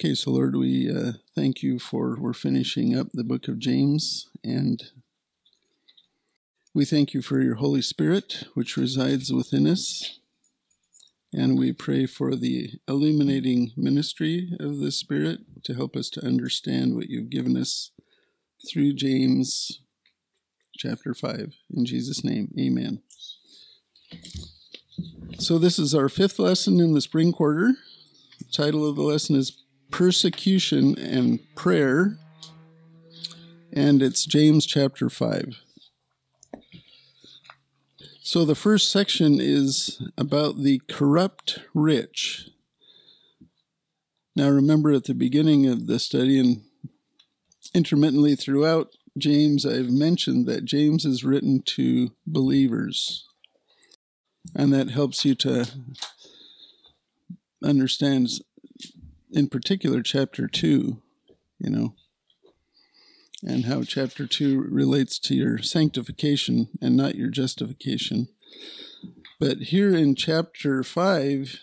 Okay, so Lord, we uh, thank you for we're finishing up the book of James, and we thank you for your Holy Spirit, which resides within us. And we pray for the illuminating ministry of the Spirit to help us to understand what you've given us through James chapter 5. In Jesus' name, amen. So, this is our fifth lesson in the spring quarter. The title of the lesson is persecution and prayer, and it's James chapter 5. So, the first section is about the corrupt rich. Now, remember at the beginning of the study and intermittently throughout James, I've mentioned that James is written to believers, and that helps you to understand in particular chapter 2, you know, and how chapter 2 relates to your sanctification and not your justification. But here in chapter 5,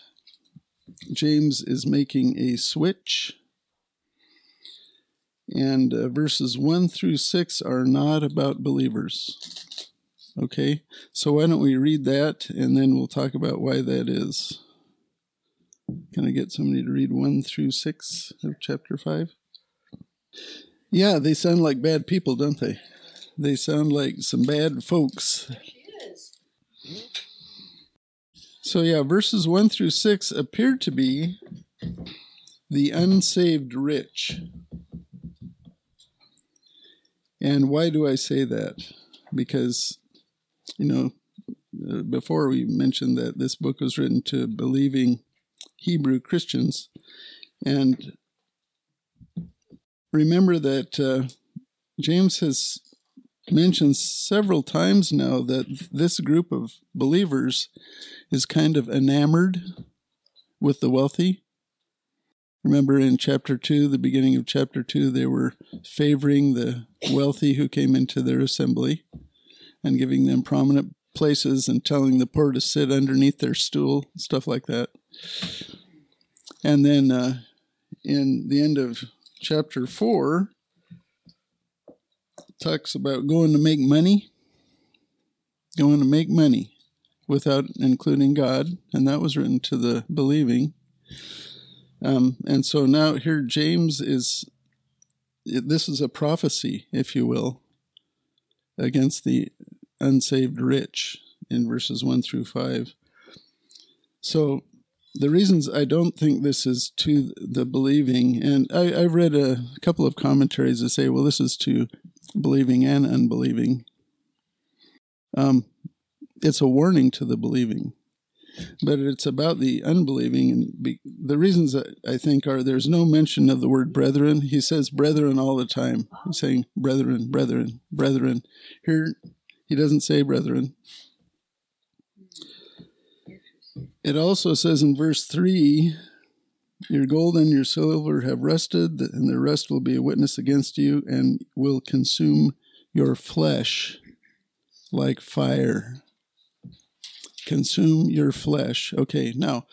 James is making a switch. And uh, verses 1 through 6 are not about believers. Okay, so why don't we read that and then we'll talk about why that is. Can I get somebody to read 1 through 6 of chapter 5? Yeah, they sound like bad people, don't they? They sound like some bad folks. So, yeah, verses 1 through 6 appear to be the unsaved rich. And why do I say that? Because, you know, uh, before we mentioned that this book was written to believing Hebrew Christians. And remember that uh, James has mentioned several times now that this group of believers is kind of enamored with the wealthy. Remember in chapter 2, the beginning of chapter 2, they were favoring the wealthy who came into their assembly and giving them prominent places and telling the poor to sit underneath their stool, stuff like that. And then uh, in the end of chapter 4, talks about going to make money, going to make money without including God, and that was written to the believing. Um, and so now here James is, this is a prophecy, if you will, against the unsaved rich in verses 1 through 5. So the reasons I don't think this is to the believing, and I, have read a couple of commentaries that say, well, this is to believing and unbelieving. Um, it's a warning to the believing, but it's about the unbelieving. And be, the reasons I think are there's no mention of the word brethren. He says brethren all the time. Saying brethren, brethren, brethren. Here, he doesn't say brethren. It also says in verse 3 Your gold and your silver have rusted, and the rest will be a witness against you and will consume your flesh like fire. Consume your flesh. Okay, now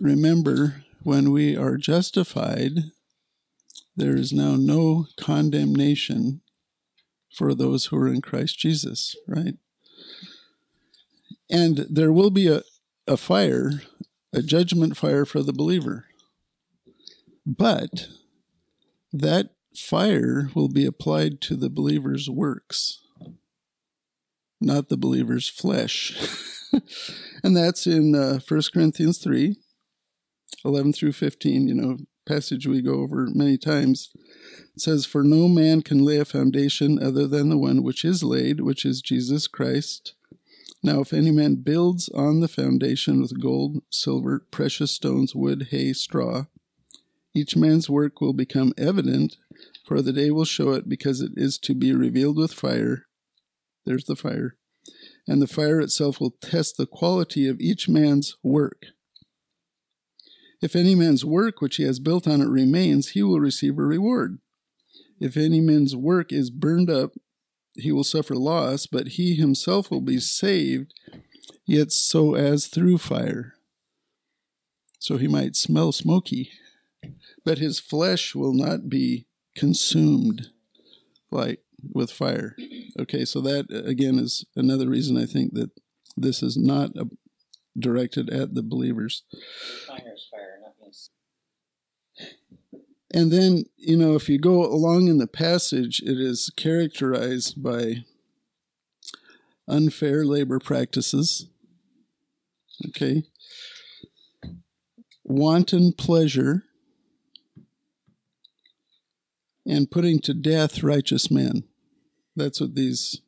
remember when we are justified, there is now no condemnation for those who are in Christ Jesus, right? And there will be a, a fire, a judgment fire for the believer. But that fire will be applied to the believer's works, not the believer's flesh. and that's in uh, 1 Corinthians 3 11 through 15, you know, passage we go over many times. It says, For no man can lay a foundation other than the one which is laid, which is Jesus Christ. Now, if any man builds on the foundation with gold, silver, precious stones, wood, hay, straw, each man's work will become evident, for the day will show it, because it is to be revealed with fire. There's the fire. And the fire itself will test the quality of each man's work. If any man's work which he has built on it remains, he will receive a reward. If any man's work is burned up, he will suffer loss, but he himself will be saved, yet so as through fire. So he might smell smoky, but his flesh will not be consumed like with fire. Okay, so that uh, again is another reason I think that this is not a, directed at the believers. Fire, means And then, you know, if you go along in the passage, it is characterized by unfair labor practices. Okay. Wanton pleasure and putting to death righteous men. That's what these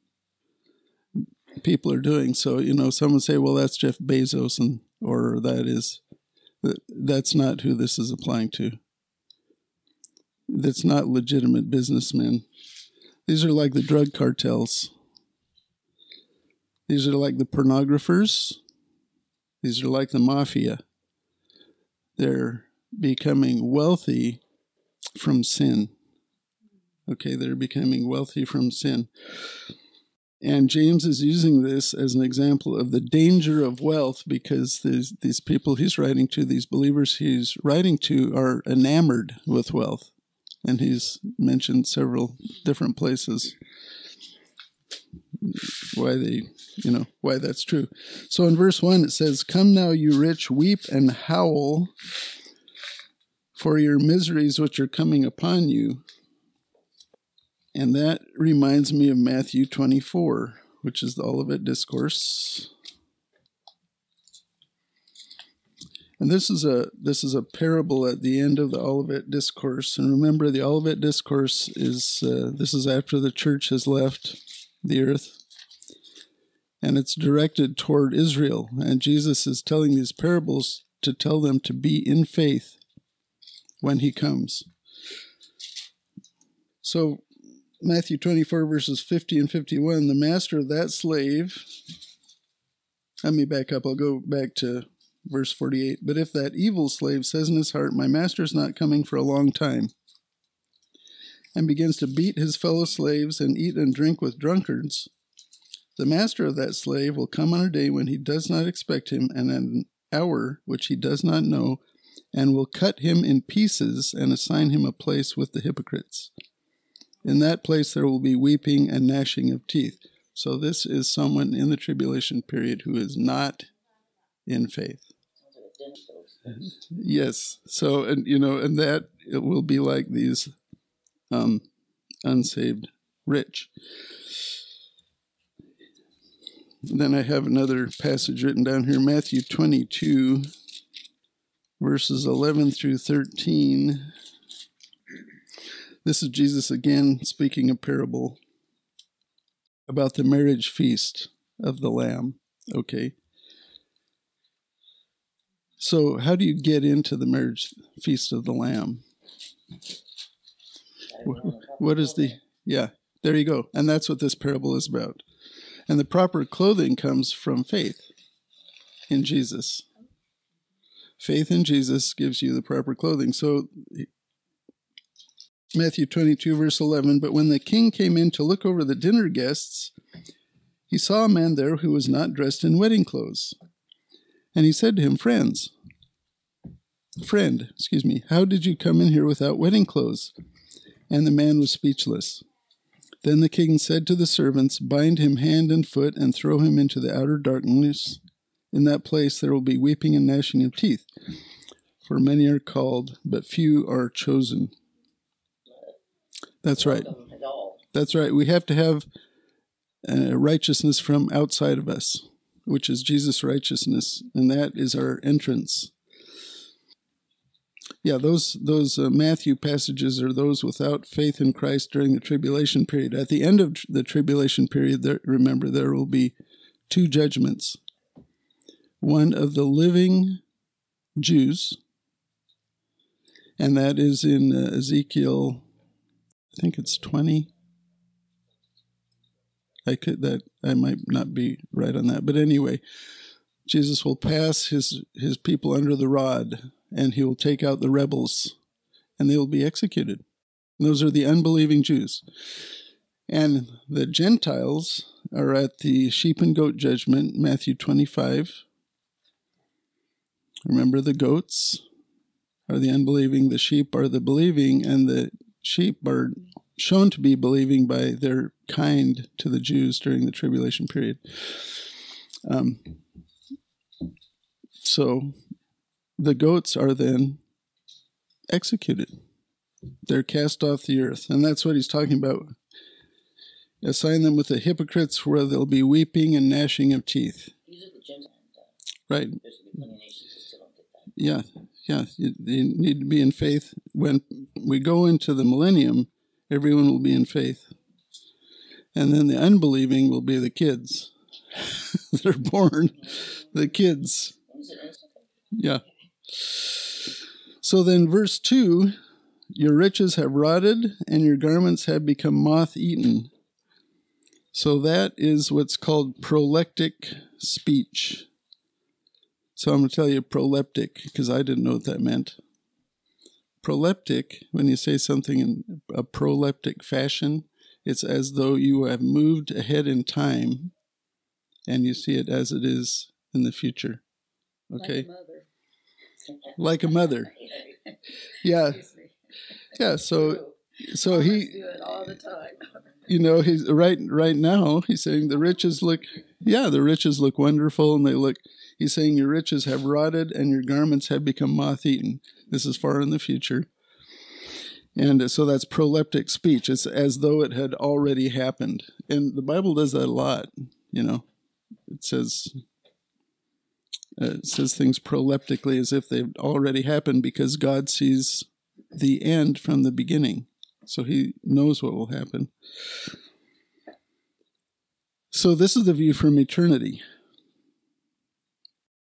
people are doing. So, you know, someone say, well, that's Jeff Bezos, and or that is, that's not who this is applying to. That's not legitimate businessmen. These are like the drug cartels. These are like the pornographers. These are like the mafia. They're becoming wealthy from sin. Okay, they're becoming wealthy from sin. And James is using this as an example of the danger of wealth because these, these people he's writing to, these believers he's writing to, are enamored with wealth. And he's mentioned several different places why they, you know, why that's true. So in verse 1, it says, Come now, you rich, weep and howl for your miseries which are coming upon you. And that reminds me of Matthew 24, which is the Olivet Discourse. And this is a this is a parable at the end of the Olivet Discourse. And remember, the Olivet Discourse is uh, this is after the church has left the earth, and it's directed toward Israel. And Jesus is telling these parables to tell them to be in faith when He comes. So Matthew 24, verses 50 and 51, the master of that slave, let me back up, I'll go back to verse 48. But if that evil slave says in his heart, My master is not coming for a long time, and begins to beat his fellow slaves and eat and drink with drunkards, the master of that slave will come on a day when he does not expect him, and at an hour which he does not know, and will cut him in pieces and assign him a place with the hypocrites. In that place there will be weeping and gnashing of teeth. So this is someone in the tribulation period who is not in faith. sounds like a dinner toast. Yes. So and you know, and that it will be like these um unsaved rich. Then I have another passage written down here, Matthew 22, verses 11 through 13. This is Jesus again speaking a parable about the marriage feast of the Lamb. Okay. So, how do you get into the marriage feast of the Lamb? What is the, yeah, there you go. And that's what this parable is about. And the proper clothing comes from faith in Jesus. Faith in Jesus gives you the proper clothing. So, Matthew 22, verse 11. But when the king came in to look over the dinner guests, he saw a man there who was not dressed in wedding clothes. And he said to him, Friends, friend, excuse me, how did you come in here without wedding clothes? And the man was speechless. Then the king said to the servants, Bind him hand and foot and throw him into the outer darkness. In that place there will be weeping and gnashing of teeth. For many are called, but few are chosen. That's right. That's right. We have to have uh, righteousness from outside of us, which is Jesus' righteousness, and that is our entrance. Yeah, those those uh, Matthew passages are those without faith in Christ during the tribulation period. At the end of the tribulation period, there, remember there will be two judgments: one of the living Jews, and that is in uh, Ezekiel I think it's 20. I could that I might not be right on that, but anyway, Jesus will pass his his people under the rod, and he will take out the rebels, and they will be executed. And those are the unbelieving Jews, and the Gentiles are at the sheep and goat judgment, Matthew 25. Remember the goats are the unbelieving, the sheep are the believing, and the sheep are shown to be believing by their kind to the Jews during the tribulation period. Um, so the goats are then executed. They're cast off the earth. And that's what he's talking about. Assign them with the hypocrites where they'll be weeping and gnashing of teeth. These are the Gentiles. and, Right. There's gonna be plenty of nations that still don't get that. Yeah. Yeah. You, you need to be in faith. When we go into the millennium, everyone will be in faith. And then the unbelieving will be the kids. They're born, the kids. Yeah. So then, verse 2 Your riches have rotted, and your garments have become moth eaten. So that is what's called proleptic speech. So I'm going to tell you proleptic because I didn't know what that meant. Proleptic, when you say something in a proleptic fashion, it's as though you have moved ahead in time and you see it as it is in the future. Okay? like a mother. Yeah, yeah. So, so he, do it all the time. you know, he's right. Right now, he's saying the riches look, yeah, the riches look wonderful, and they look. He's saying your riches have rotted, and your garments have become moth-eaten. This is far in the future, and so that's proleptic speech. It's as though it had already happened, and the Bible does that a lot. You know, it says uh, it says things proleptically as if they've already happened because God sees the end from the beginning. So he knows what will happen. So this is the view from eternity.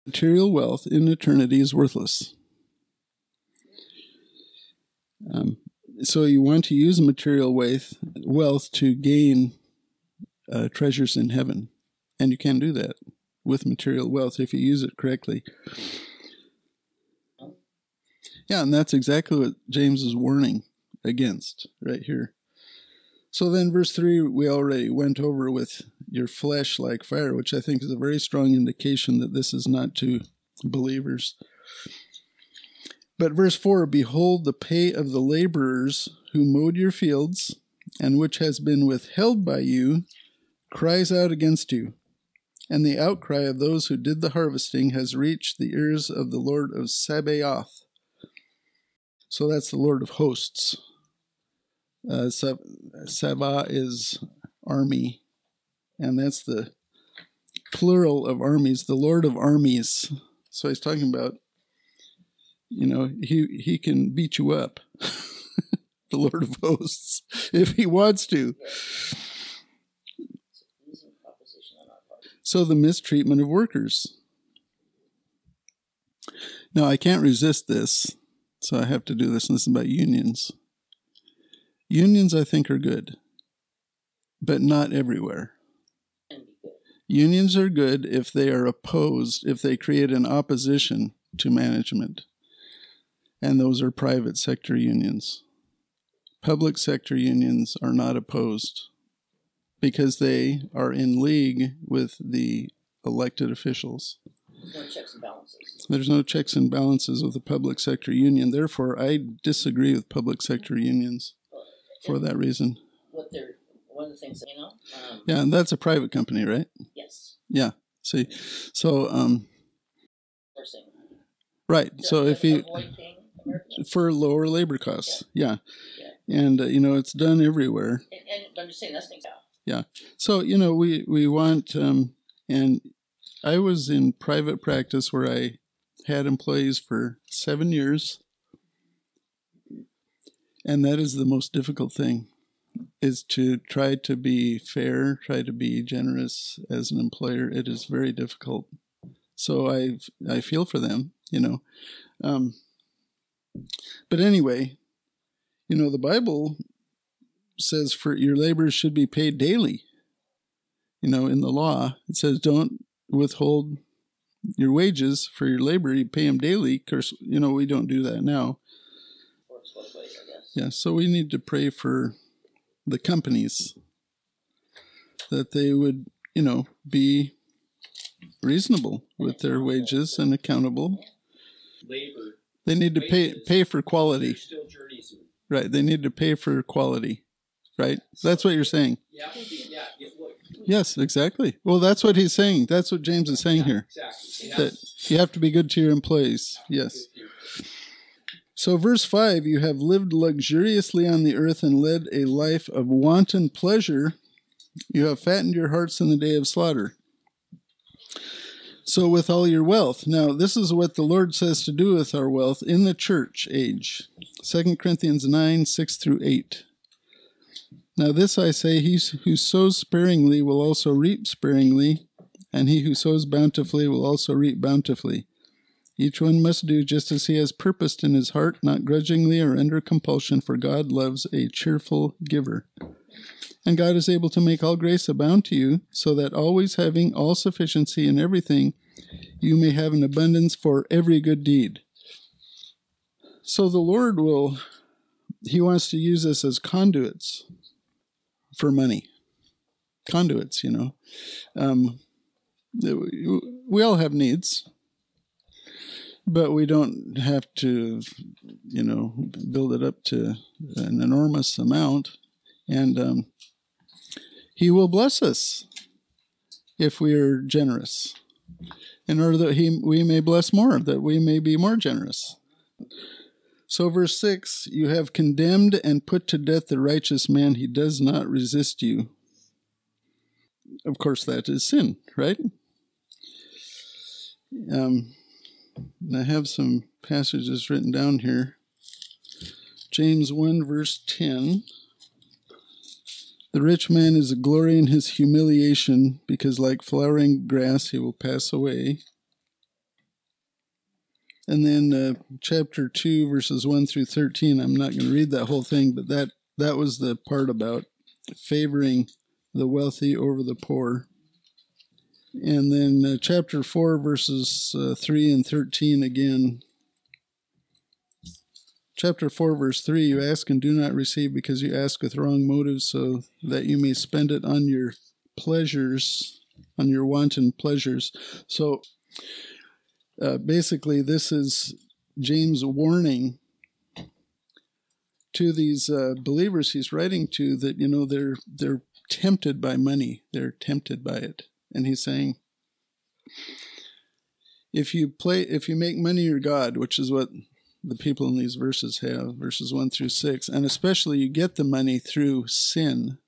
Material wealth in eternity is worthless. Um, so you want to use material wealth, wealth to gain uh, treasures in heaven, and you can do that with material wealth if you use it correctly. Yeah, and that's exactly what James is warning against right here. So then, verse 3, we already went over with your flesh like fire, which I think is a very strong indication that this is not to believers. But verse 4 Behold, the pay of the laborers who mowed your fields, and which has been withheld by you, cries out against you. And the outcry of those who did the harvesting has reached the ears of the Lord of Sabaoth. So that's the Lord of hosts. Uh, Sab- Sabah is army, and that's the plural of armies, the Lord of armies. So he's talking about, you know, he he can beat you up, the Lord of hosts, if he wants to. So the mistreatment of workers. Now I can't resist this, so I have to do this. And this is about unions. Unions, I think, are good, but not everywhere. Unions are good if they are opposed, if they create an opposition to management. And those are private sector unions. Public sector unions are not opposed because they are in league with the elected officials. There's no checks and balances. There's no checks and balances with the public sector union. Therefore, I disagree with public sector unions for that reason. What they're, one of the things, you know, um, Yeah, and that's a private company, right? yes, Yeah. See, so um, right. So to if you avoid paying Americans. for lower labor costs, yeah, Yeah. and uh, you know it's done everywhere. And, and I'm just saying that's an example. So you know we we want um, and I was in private practice where I had employees for seven years, and that is the most difficult thing is to try to be fair, try to be generous as an employer. It is very difficult. So I I feel for them, you know. Um, but anyway, you know the Bible says for your labor should be paid daily. You know, in the law, it says don't withhold your wages for your labor. You pay them daily. Course, you know, we don't do that now. Works both ways, I guess. Yeah, so we need to pray for the companies that they would, you know, be reasonable with their wages and accountable. labor They need to pay pay for quality. Right. They need to pay for quality. Right. That's what you're saying. Yeah. Yeah. yeah look. Yes, exactly. Well, that's what he's saying. That's what James is saying here. Exactly. That you have to be good to your employees. Yes. So, verse 5 you have lived luxuriously on the earth and led a life of wanton pleasure. You have fattened your hearts in the day of slaughter. So, with all your wealth. Now, this is what the Lord says to do with our wealth in the church age 2 Corinthians 9 6 through 8. Now, this I say, he who sows sparingly will also reap sparingly, and he who sows bountifully will also reap bountifully. Each one must do just as he has purposed in his heart, not grudgingly or under compulsion, for God loves a cheerful giver. And God is able to make all grace abound to you, so that always having all sufficiency in everything, you may have an abundance for every good deed. So the Lord will, He wants to use us as conduits for money. Conduits, you know. Um, we all have needs but we don't have to, you know, build it up to an enormous amount. And um, He will bless us if we are generous, in order that He we may bless more, that we may be more generous. So, verse 6 You have condemned and put to death the righteous man, he does not resist you. Of course, that is sin, right? Um, I have some passages written down here. James 1, verse 10. The rich man is a glory in his humiliation, because like flowering grass he will pass away. And then uh, chapter 2, verses 1 through 13. I'm not going to read that whole thing, but that, that was the part about favoring the wealthy over the poor. And then uh, chapter 4, verses uh, 3 and 13 again. Chapter 4, verse 3 You ask and do not receive because you ask with wrong motives, so that you may spend it on your pleasures, on your wanton pleasures. So uh, basically, this is James' warning to these uh, believers he's writing to that you know they're they're tempted by money they're tempted by it and he's saying, if you play, if you make money your God, which is what the people in these verses have, verses one through six, and especially you get the money through sin,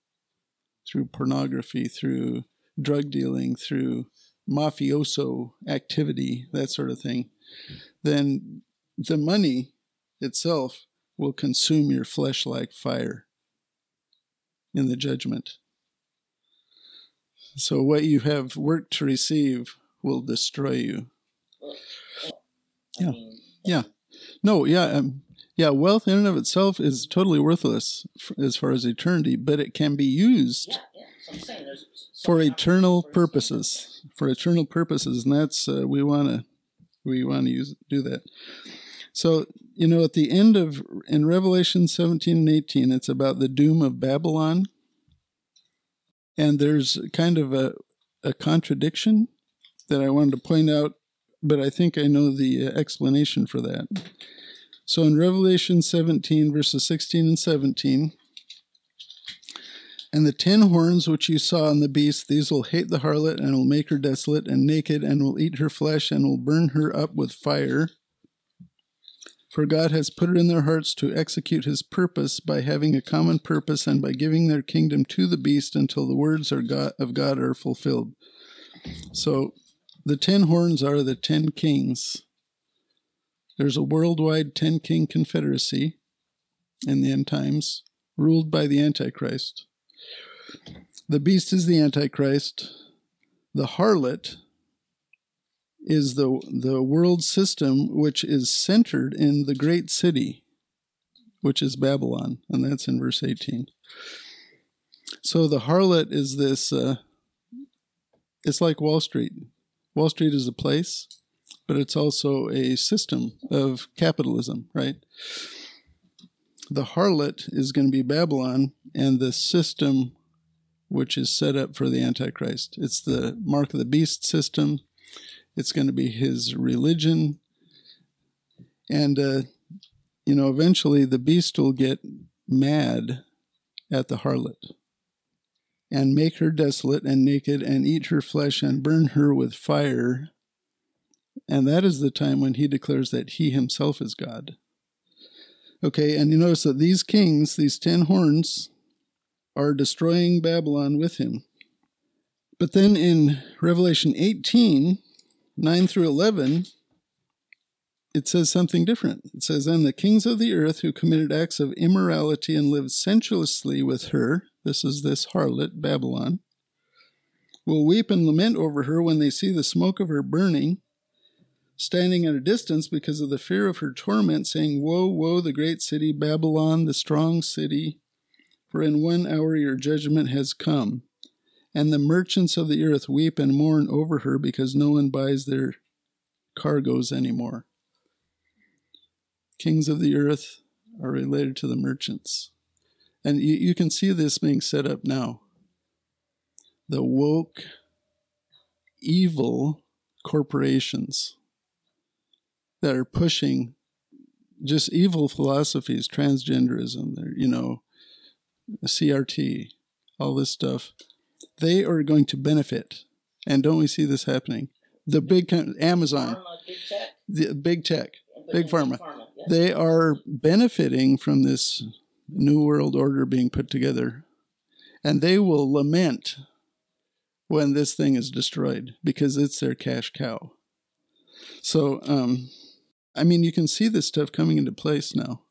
through pornography, through drug dealing, through mafioso activity, that sort of thing, then the money itself will consume your flesh like fire in the judgment. So what you have worked to receive will destroy you. Yeah. Yeah. No, yeah. Um, yeah, wealth in and of itself is totally worthless as far as eternity, but it can be used for eternal purposes. For eternal purposes, and that's uh, we want to we want to use do that. So you know, at the end of in Revelation seventeen and eighteen, it's about the doom of Babylon and there's kind of a, a contradiction that I wanted to point out, but I think I know the uh, explanation for that. So in Revelation 17, verses 16 and 17, and the ten horns which you saw on the beast, these will hate the harlot, and will make her desolate and naked, and will eat her flesh, and will burn her up with fire. For God has put it in their hearts to execute his purpose by having a common purpose and by giving their kingdom to the beast until the words God, of God are fulfilled. So the ten horns are the ten kings. There's a worldwide ten king confederacy in the end times, ruled by the Antichrist. The beast is the Antichrist. The harlot is the the world system which is centered in the great city, which is Babylon, and that's in verse 18. So the harlot is this. Uh, it's like Wall Street. Wall Street is a place, but it's also a system of capitalism, right? The harlot is going to be Babylon, and the system which is set up for the Antichrist. It's the mark of the beast system it's going to be his religion. And, uh, you know, eventually the beast will get mad at the harlot and make her desolate and naked and eat her flesh and burn her with fire. And that is the time when he declares that he himself is God. Okay, and you notice that these kings, these ten horns, are destroying Babylon with him. But then in Revelation 18, 9 through 11, it says something different. It says, And the kings of the earth who committed acts of immorality and lived sensuously with her, this is this harlot, Babylon, will weep and lament over her when they see the smoke of her burning, standing at a distance because of the fear of her torment, saying, Woe, woe, the great city, Babylon, the strong city, for in one hour your judgment has come. And the merchants of the earth weep and mourn over her because no one buys their cargoes anymore. Kings of the earth are related to the merchants. And you, you can see this being set up now. The woke, evil corporations that are pushing just evil philosophies, transgenderism, you know, CRT, all this stuff they are going to benefit. And don't we see this happening? The big Amazon, Pharma, big tech, the big tech, big then pharma, yeah. they are benefiting from this new world order being put together. And they will lament when this thing is destroyed because it's their cash cow. So, um, I mean, you can see this stuff coming into place now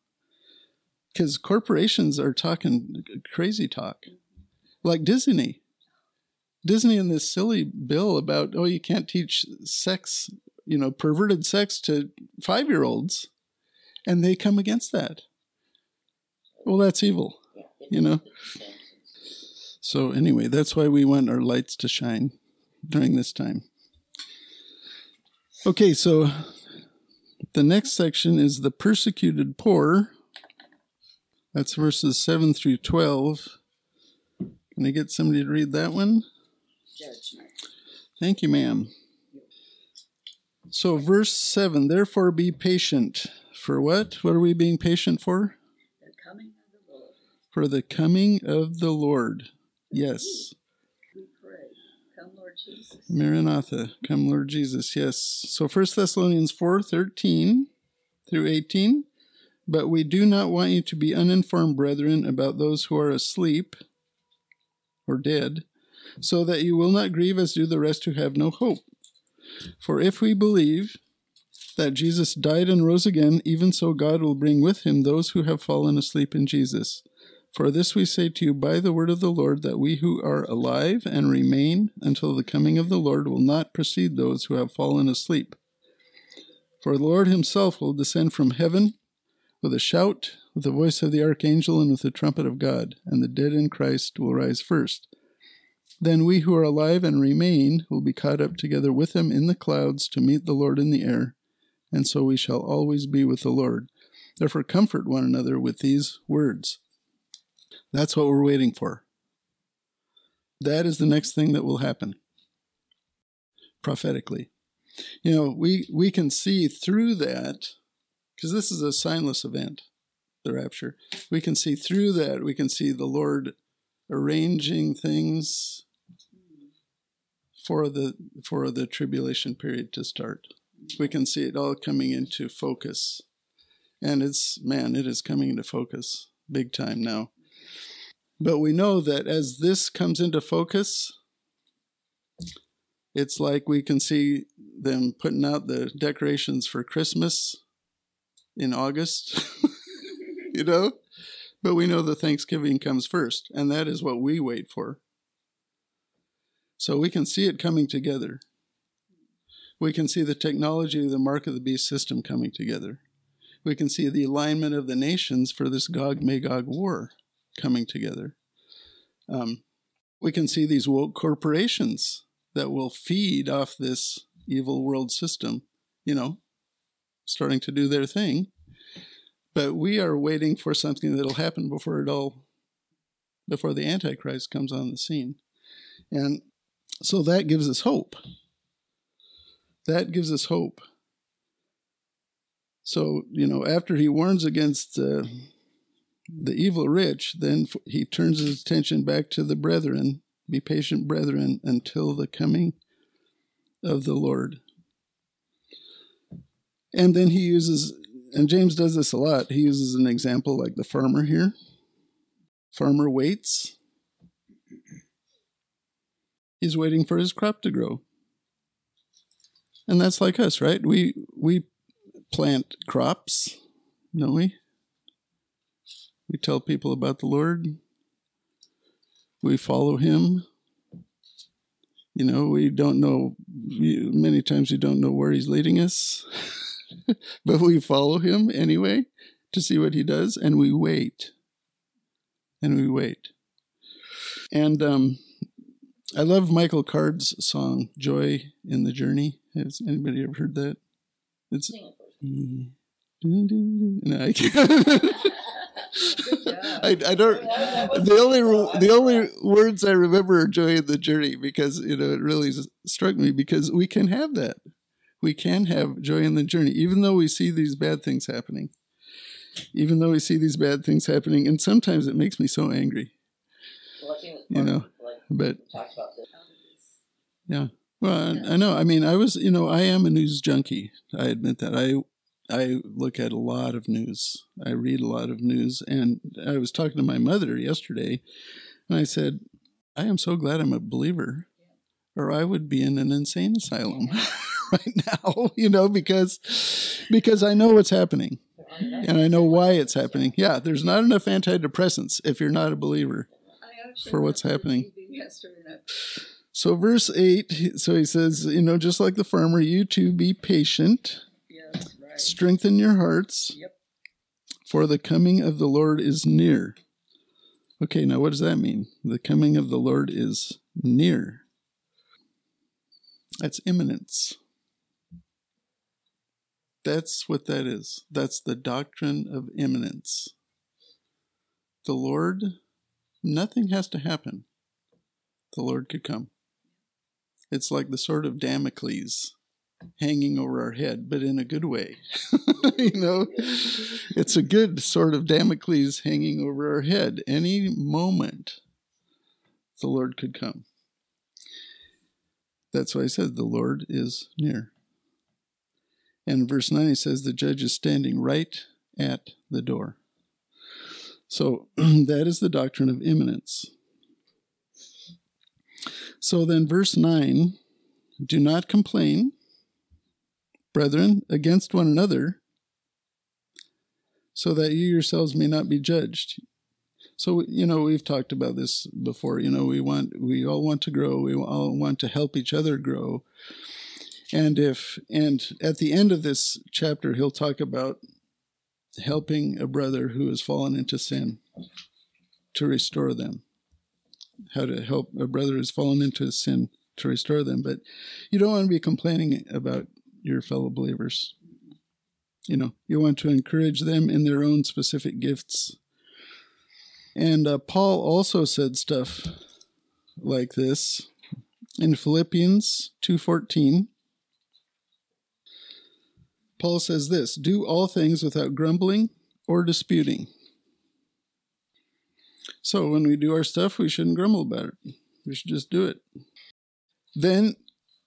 because corporations are talking crazy talk, like Disney. Disney in this silly bill about oh you can't teach sex you know perverted sex to five year olds, and they come against that. Well, that's evil, you know. So anyway, that's why we want our lights to shine during this time. Okay, so the next section is the persecuted poor. That's verses 7 through 12. Can I get somebody to read that one? Judgment. Thank you, ma'am. So, verse 7 Therefore be patient. For what? What are we being patient for? The coming of the Lord. For the coming of the Lord. Yes. We pray. Come, Lord Jesus. Maranatha, come Lord Jesus. Yes. So 1 Thessalonians 4 13 through 18. But we do not want you to be uninformed, brethren, about those who are asleep or dead, so that you will not grieve as do the rest who have no hope. For if we believe that Jesus died and rose again, even so God will bring with him those who have fallen asleep in Jesus. For this we say to you by the word of the Lord, that we who are alive and remain until the coming of the Lord will not precede those who have fallen asleep. For the Lord himself will descend from heaven with a shout, with the voice of the archangel, and with the trumpet of God, and the dead in Christ will rise first. Then we who are alive and remain will be caught up together with them in the clouds to meet the Lord in the air, and so we shall always be with the Lord. Therefore, comfort one another with these words. That's what we're waiting for. That is the next thing that will happen prophetically. You know, we, we can see through that, because this is a signless event, the rapture. We can see through that, we can see the Lord arranging things for the for the tribulation period to start. We can see it all coming into focus. And it's man, it is coming into focus big time now. But we know that as this comes into focus, it's like we can see them putting out the decorations for Christmas in August, you know? But we know the Thanksgiving comes first, and that is what we wait for. So we can see it coming together. We can see the technology of the mark of the beast system coming together. We can see the alignment of the nations for this Gog Magog war coming together. Um, we can see these woke corporations that will feed off this evil world system, you know, starting to do their thing. But we are waiting for something that'll happen before it all, before the Antichrist comes on the scene. And so that gives us hope. That gives us hope. So, you know, after he warns against uh, the evil rich, then he turns his attention back to the brethren. Be patient, brethren, until the coming of the Lord. And then he uses, and James does this a lot, he uses an example like the farmer here. Farmer waits. He's waiting for his crop to grow. And that's like us, right? We we plant crops, don't we? We tell people about the Lord. We follow him. You know, we don't know, many times we don't know where he's leading us, but we follow him anyway to see what he does, and we wait. And we wait. And um, I love Michael Card's song, Joy in the Journey. Has anybody ever heard that? It's. It. No, I can't. I, I don't. The only the only words I remember are "joy in the journey" because you know it really struck me because we can have that. We can have joy in the journey, even though we see these bad things happening. Even though we see these bad things happening, and sometimes it makes me so angry. Well, I think You know, But yeah. talked about this. Out of this. Well, I, I know. I mean, I was, you know, I am a news junkie. I admit that. I I look at a lot of news. I read a lot of news, and I was talking to my mother yesterday, and I said, "I am so glad I'm a believer, or I would be in an insane asylum right now." You know, because because I know what's happening, and I know why it's happening. Yeah, there's not enough antidepressants if you're not a believer. For what's happening. TV yesterday night. So, verse 8, so he says, you know, just like the farmer, you too be patient, Yes, right. strengthen your hearts, Yep. for the coming of the Lord is near. Okay, now what does that mean? The coming of the Lord is near. That's imminence. That's what that is. That's the doctrine of imminence. The Lord, nothing has to happen. The Lord could come. It's like the sword of Damocles hanging over our head, but in a good way. you know, it's a good sort of Damocles hanging over our head. Any moment, the Lord could come. That's why I said the Lord is near. And verse 9, he says the judge is standing right at the door. So that is the doctrine of imminence. So then, verse 9 do not complain, brethren, against one another, so that you yourselves may not be judged. So, you know, we've talked about this before. You know, we want, we all want to grow, we all want to help each other grow. And if, and at the end of this chapter, he'll talk about helping a brother who has fallen into sin to restore them how to help a brother who's fallen into sin to restore them. But you don't want to be complaining about your fellow believers. You know, you want to encourage them in their own specific gifts. And uh, Paul also said stuff like this in Philippians 2:14. Paul says this, "Do all things without grumbling or disputing." So when we do our stuff, we shouldn't grumble about it. We should just do it. Then,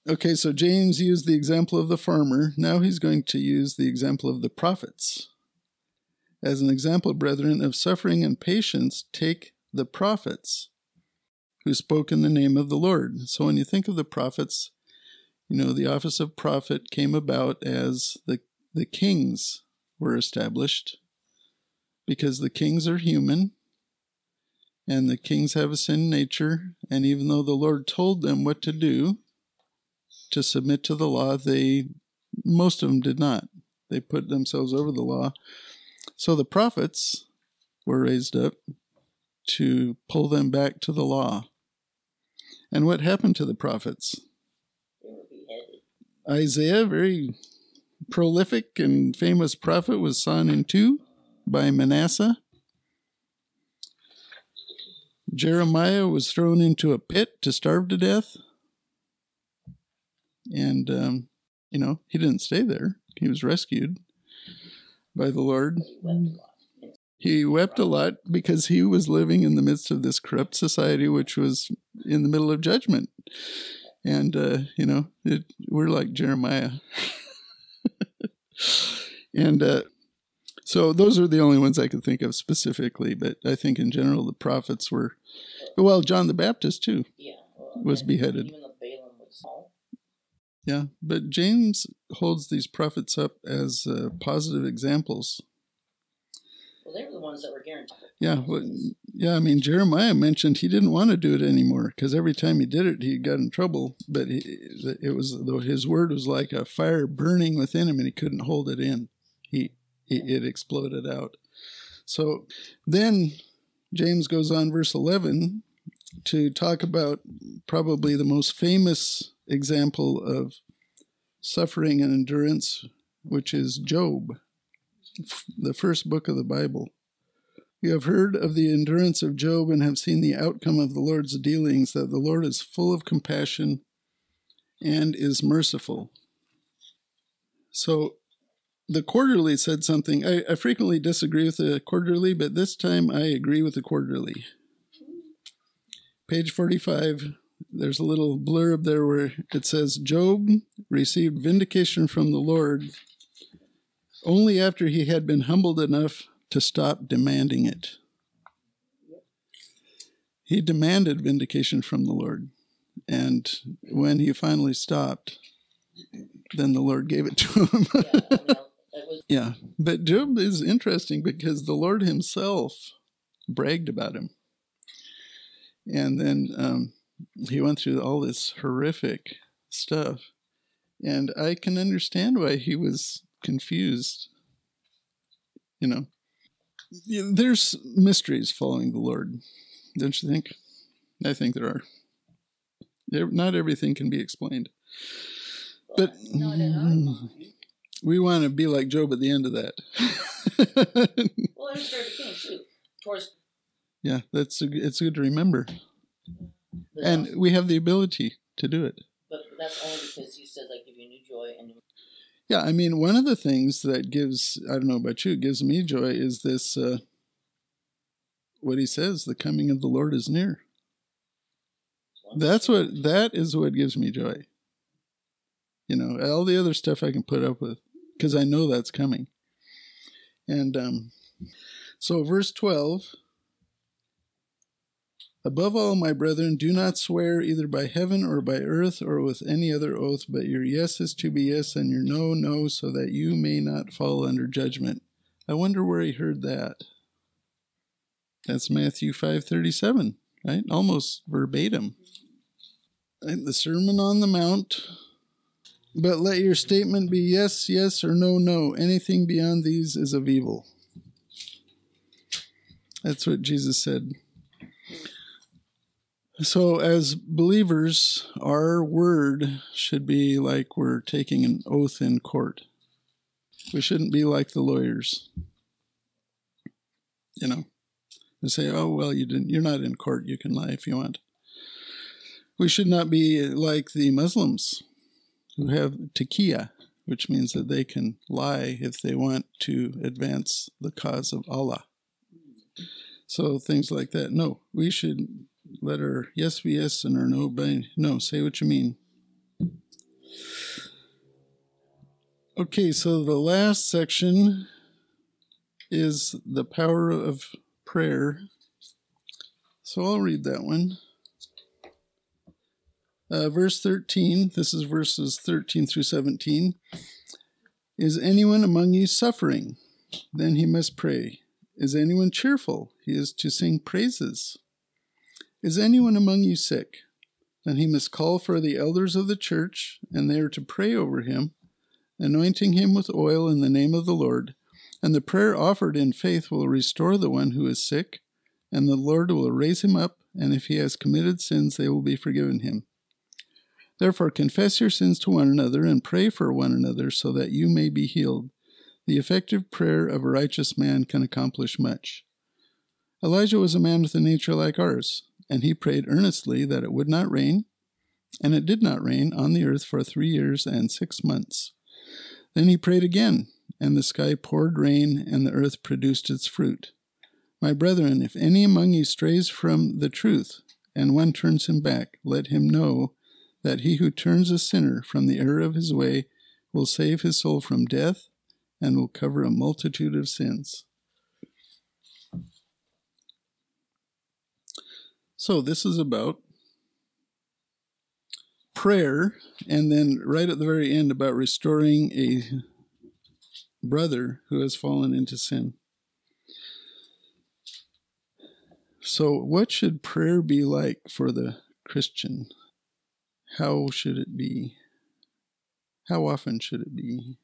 okay, so James used the example of the farmer. Now he's going to use the example of the prophets. As an example, brethren, of suffering and patience, take the prophets who spoke in the name of the Lord. So when you think of the prophets, you know, the office of prophet came about as the, the kings were established because the kings are human and the kings have a sin nature. And even though the Lord told them what to do to submit to the law, they, most of them did not. They put themselves over the law. So the prophets were raised up to pull them back to the law. And what happened to the prophets? Isaiah, very prolific and famous prophet, was sawn in two by Manasseh. Jeremiah was thrown into a pit to starve to death. And, um, you know, he didn't stay there, he was rescued. by the Lord. He wept a lot. Because he was living in the midst of this corrupt society, which was in the middle of judgment. And, uh, you know, it, we're like Jeremiah. and uh, so those are the only ones I could think of specifically. But I think in general, the prophets were, well, John the Baptist too. Yeah. Well, Was beheaded. Even though Balaam was. Yeah. But James holds these prophets up as uh, positive examples. Well, they were the ones that were guaranteed. Yeah, well, yeah. I mean, Jeremiah mentioned he didn't want to do it anymore because every time he did it, he got in trouble. But he, it was though his word was like a fire burning within him, and he couldn't hold it in. He, he it exploded out. So then James goes on, verse eleven, to talk about probably the most famous example of suffering and endurance, which is Job, the first book of the Bible. You have heard of the endurance of Job and have seen the outcome of the Lord's dealings, that the Lord is full of compassion and is merciful. So the quarterly said something. I, I frequently disagree with the quarterly, but this time I agree with the quarterly. Page 45, there's a little blurb there where it says Job received vindication from the Lord only after he had been humbled enough to stop demanding it. He demanded vindication from the Lord. And when he finally stopped, then the Lord gave it to him. It was yeah. But Job is interesting because the Lord himself bragged about him. And then um, he went through all this horrific stuff. And I can understand why he was confused. You know, there's mysteries following the Lord, don't you think? I think there are. Not everything can be explained. But Not in our mind. we want to be like Job at the end of that. well, it was very too. Towards yeah, that's a, it's good to remember, and we have the ability to do it. but that's only because he says I give you new joy and Yeah, I mean, one of the things that gives, I don't know about you, gives me joy is this uh, what he says, the coming of the Lord is near. That's what, that is what gives me joy. You know, all the other stuff I can put up with because I know that's coming. And um, so, verse 12 Above all, my brethren, do not swear either by heaven or by earth or with any other oath, but your yes is to be yes and your no, no, so that you may not fall under judgment. I wonder where he heard that. That's Matthew 5:37, right? Almost verbatim. The Sermon on the Mount. But let your statement be yes, yes, or no, no. Anything beyond these is of evil. That's what Jesus said. So, as believers, our word should be like we're taking an oath in court. We shouldn't be like the lawyers. You know, they say, "Oh well, you didn't. You're not in court. You can lie if you want." We should not be like the Muslims who have taqiyya, which means that they can lie if they want to advance the cause of Allah. So things like that. No, we should let our yes be yes and our no be no. Say what you mean. Okay, so the last section is the power of prayer. So I'll read that one. Uh, verse 13, this is verses 13 through 17. Is anyone among you suffering? Then he must pray. Is anyone cheerful? He is to sing praises. Is anyone among you sick? Then he must call for the elders of the church, and they are to pray over him, anointing him with oil in the name of the Lord. And the prayer offered in faith will restore the one who is sick, and the Lord will raise him up, and if he has committed sins, they will be forgiven him. Therefore, confess your sins to one another and pray for one another so that you may be healed. The effective prayer of a righteous man can accomplish much. Elijah was a man with a nature like ours, and he prayed earnestly that it would not rain, and it did not rain on the earth for three years and six months. Then he prayed again, and the sky poured rain, and the earth produced its fruit. My brethren, if any among you strays from the truth, and one turns him back, let him know that he who turns a sinner from the error of his way will save his soul from death and will cover a multitude of sins. So, this is about prayer, and then right at the very end, about restoring a brother who has fallen into sin. So, what should prayer be like for the Christian? How should it be? How often should it be?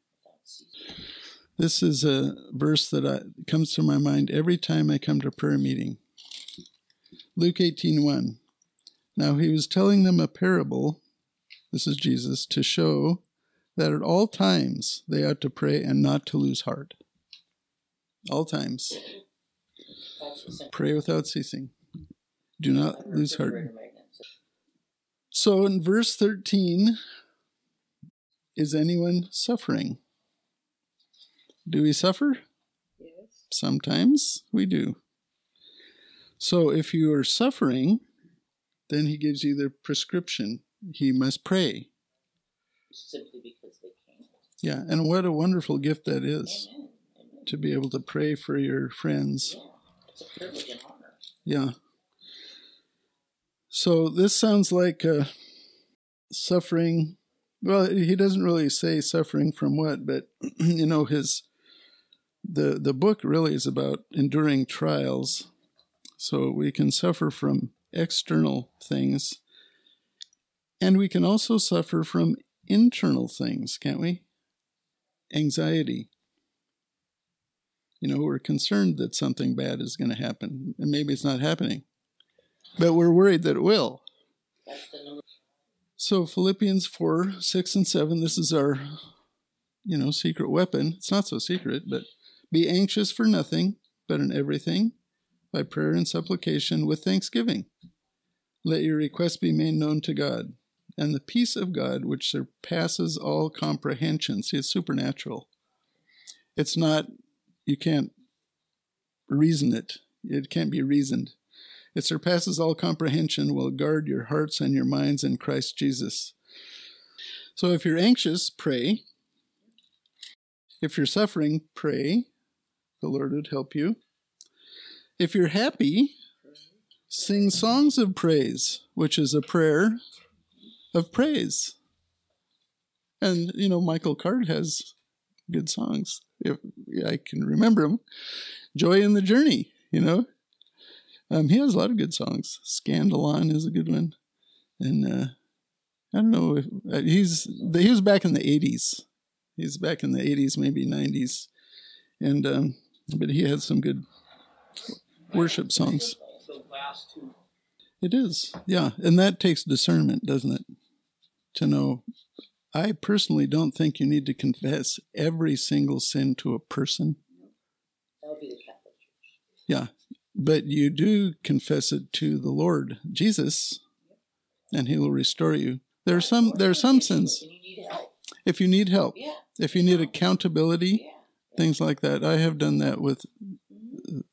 This is a verse that I, comes to my mind every time I come to prayer meeting. Luke 18:1. Now he was telling them a parable, this is Jesus, to show that at all times they ought to pray and not to lose heart. All times. Pray without ceasing. Do not lose heart. So in verse 13, is anyone suffering? Do we suffer? Yes. Sometimes we do. So if you are suffering, then he gives you the prescription. He must pray. Simply because they can't. Yeah, and what a wonderful gift that is Amen. Amen. to be able to pray for your friends. Yeah. It's a privilege and honor. Yeah. So this sounds like uh, suffering. Well, he doesn't really say suffering from what, but you know his the the book really is about enduring trials. So we can suffer from external things, and we can also suffer from internal things, can't we? Anxiety. You know, we're concerned that something bad is going to happen, and maybe it's not happening, but we're worried that it will. That's the number. So Philippians 4, 6, and 7, this is our, you know, secret weapon. It's not so secret, but be anxious for nothing, but in everything, by prayer and supplication with thanksgiving. Let your requests be made known to God. And the peace of God, which surpasses all comprehension, see, it's supernatural. It's not, you can't reason it, it can't be reasoned. It surpasses all comprehension, will guard your hearts and your minds in Christ Jesus. So if you're anxious, pray. If you're suffering, pray. The Lord would help you. If you're happy, sing songs of praise, which is a prayer of praise. And, you know, Michael Card has good songs, if I can remember them. Joy in the Journey, you know. Um, he has a lot of good songs. Scandalon is a good one, and uh, I don't know if uh, he's he was back in the '80s. He's back in the '80s, maybe '90s, and um, but he has some good worship songs. The last two. It is, yeah, and that takes discernment, doesn't it? To know. I personally don't think you need to confess every single sin to a person. That would be the Catholic Church. Yeah, but you do confess it to the Lord Jesus, and He will restore you. There are some. There are some sins. If you need help, if you need accountability, things like that. I have done that with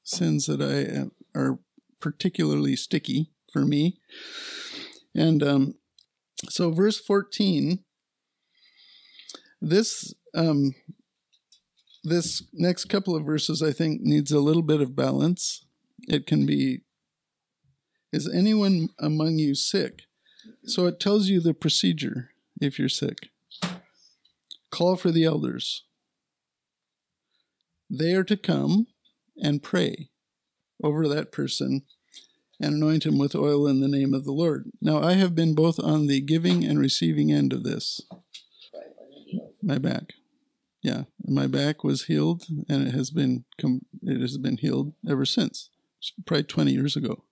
sins that I are particularly sticky for me. And um, so, verse fourteen. This um, this next couple of verses, I think, needs a little bit of balance. It can be, is anyone among you sick? So it tells you the procedure if you're sick. Call for the elders. They are to come and pray over that person and anoint him with oil in the name of the Lord. Now, I have been both on the giving and receiving end of this, my back. Yeah, my back was healed, and it has been com- it has been healed ever since. Probably twenty years ago.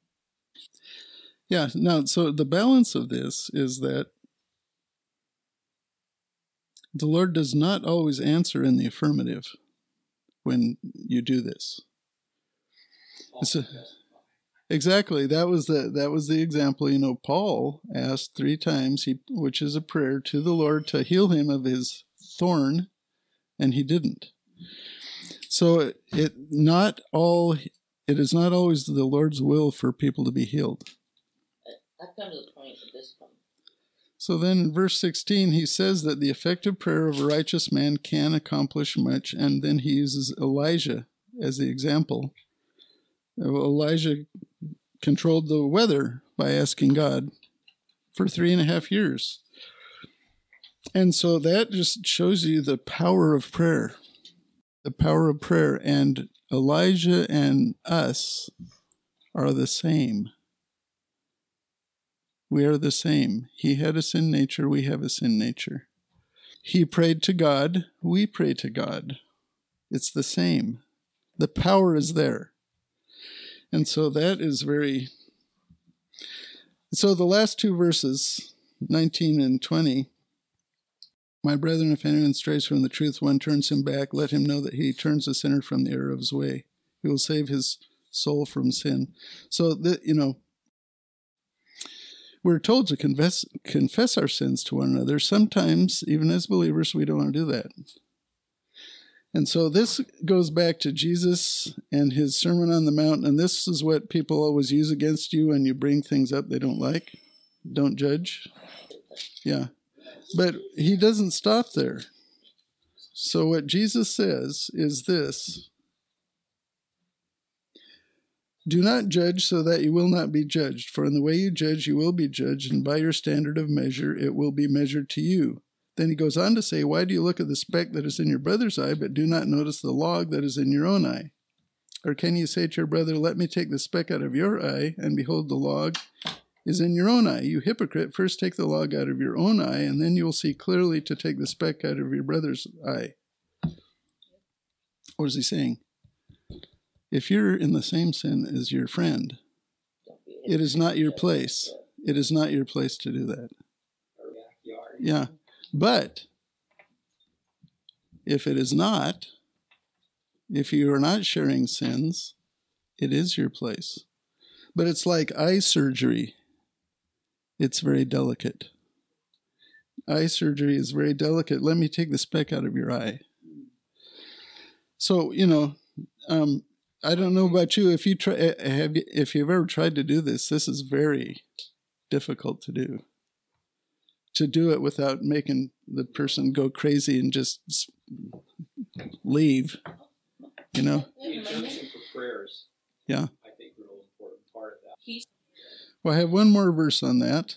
Yeah. Now, so the balance of this is that the Lord does not always answer in the affirmative when you do this. Exactly. That was the that was the example. You know, Paul asked three times, he which is a prayer to the Lord to heal him of his thorn, and he didn't. So it, it not all it is not always the Lord's will for people to be healed. I've come to the point at this point. So then in verse 16, he says that the effective prayer of a righteous man can accomplish much, and then he uses Elijah as the example. Elijah controlled the weather by asking God for three and a half years. And so that just shows you the power of prayer. The power of prayer. And Elijah and us are the same. We are the same. He had a sin nature, we have a sin nature. He prayed to God, we pray to God. It's the same. The power is there. And so that is very. So the last two verses, 19 and 20. My brethren, if anyone strays from the truth, one turns him back, let him know that he turns the sinner from the error of his way. He will save his soul from sin. So that you know, we're told to confess confess our sins to one another. Sometimes, even as believers, we don't want to do that. And so this goes back to Jesus and his Sermon on the Mount, and this is what people always use against you when you bring things up they don't like. Don't judge. Yeah. But he doesn't stop there. So what Jesus says is this Do not judge so that you will not be judged, for in the way you judge you will be judged, and by your standard of measure it will be measured to you. Then he goes on to say, Why do you look at the speck that is in your brother's eye, but do not notice the log that is in your own eye? Or can you say to your brother, Let me take the speck out of your eye, and behold, the log is in your own eye? You hypocrite, first take the log out of your own eye, and then you will see clearly to take the speck out of your brother's eye. What is he saying? If you're in the same sin as your friend, it is not your place. It is not your place to do that. Yeah. But if it is not, if you are not sharing sins, it is your place. But it's like eye surgery, it's very delicate. Eye surgery is very delicate. Let me take the speck out of your eye. So, you know, um, I don't know about you. If you try, eh, have, if you've ever tried to do this, this is very difficult to do to do it without making the person go crazy and just leave. You know. The injunction for prayers. Yeah. I think real important part of that. Well, I have one more verse on that.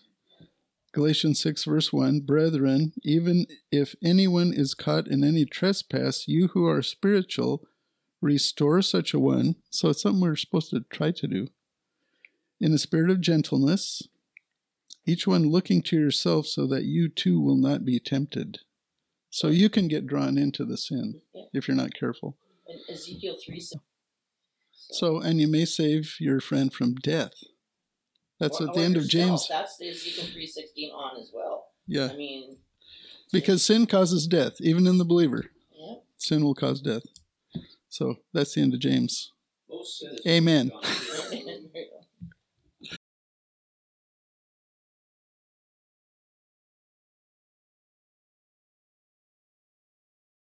Galatians 6, verse 1 Brethren, even if anyone is caught in any trespass, you who are spiritual, restore such a one. So it's something we're supposed to try to do. In a spirit of gentleness, each one looking to yourself so that you too will not be tempted. So you can get drawn into the sin if you're not careful. And Ezekiel 3 So, and you may save your friend from death. That's Or- at the end of yourself. James. That's the Ezekiel 3.16 on as well. Yeah, I mean, because sin causes death, even in the believer. yeah. Sin will cause death. So that's the end of James. Most sin is Amen.